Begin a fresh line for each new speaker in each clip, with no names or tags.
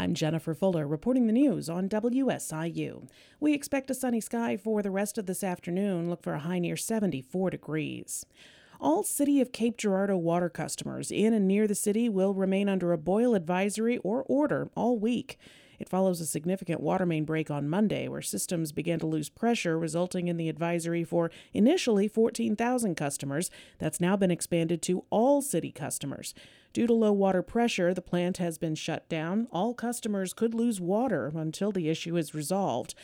I'm Jennifer Fuller reporting the news on WSIU. We expect a sunny sky for the rest of this afternoon. Look for a high near 74 degrees. All City of Cape Girardeau water customers in and near the city will remain under a boil advisory or order all week. It follows a significant water main break on Monday, where systems began to lose pressure, resulting in the advisory for initially 14,000 customers. That's now been expanded to all city customers. Due to low water pressure, the plant has been shut down. All customers could lose water until the issue is resolved.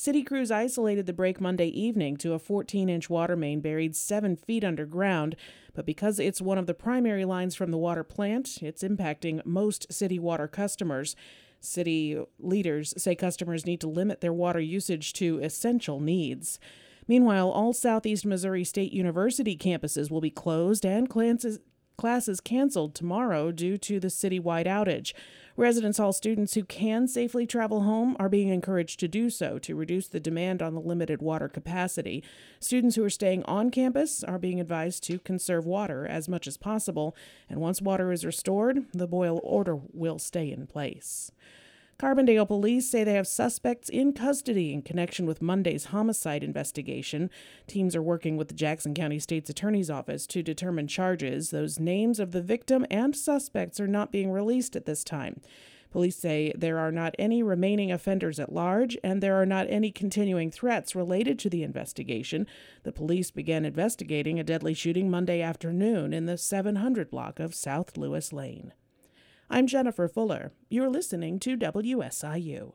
City crews isolated the break Monday evening to a 14 inch water main buried seven feet underground, but because it's one of the primary lines from the water plant, it's impacting most city water customers. City leaders say customers need to limit their water usage to essential needs. Meanwhile, all Southeast Missouri State University campuses will be closed and classes canceled tomorrow due to the citywide outage. Residence Hall students who can safely travel home are being encouraged to do so to reduce the demand on the limited water capacity. Students who are staying on campus are being advised to conserve water as much as possible, and once water is restored, the boil order will stay in place. Carbondale police say they have suspects in custody in connection with Monday's homicide investigation. Teams are working with the Jackson County State's Attorney's Office to determine charges. Those names of the victim and suspects are not being released at this time. Police say there are not any remaining offenders at large and there are not any continuing threats related to the investigation. The police began investigating a deadly shooting Monday afternoon in the 700 block of South Lewis Lane. I'm Jennifer Fuller. You're listening to WSIU.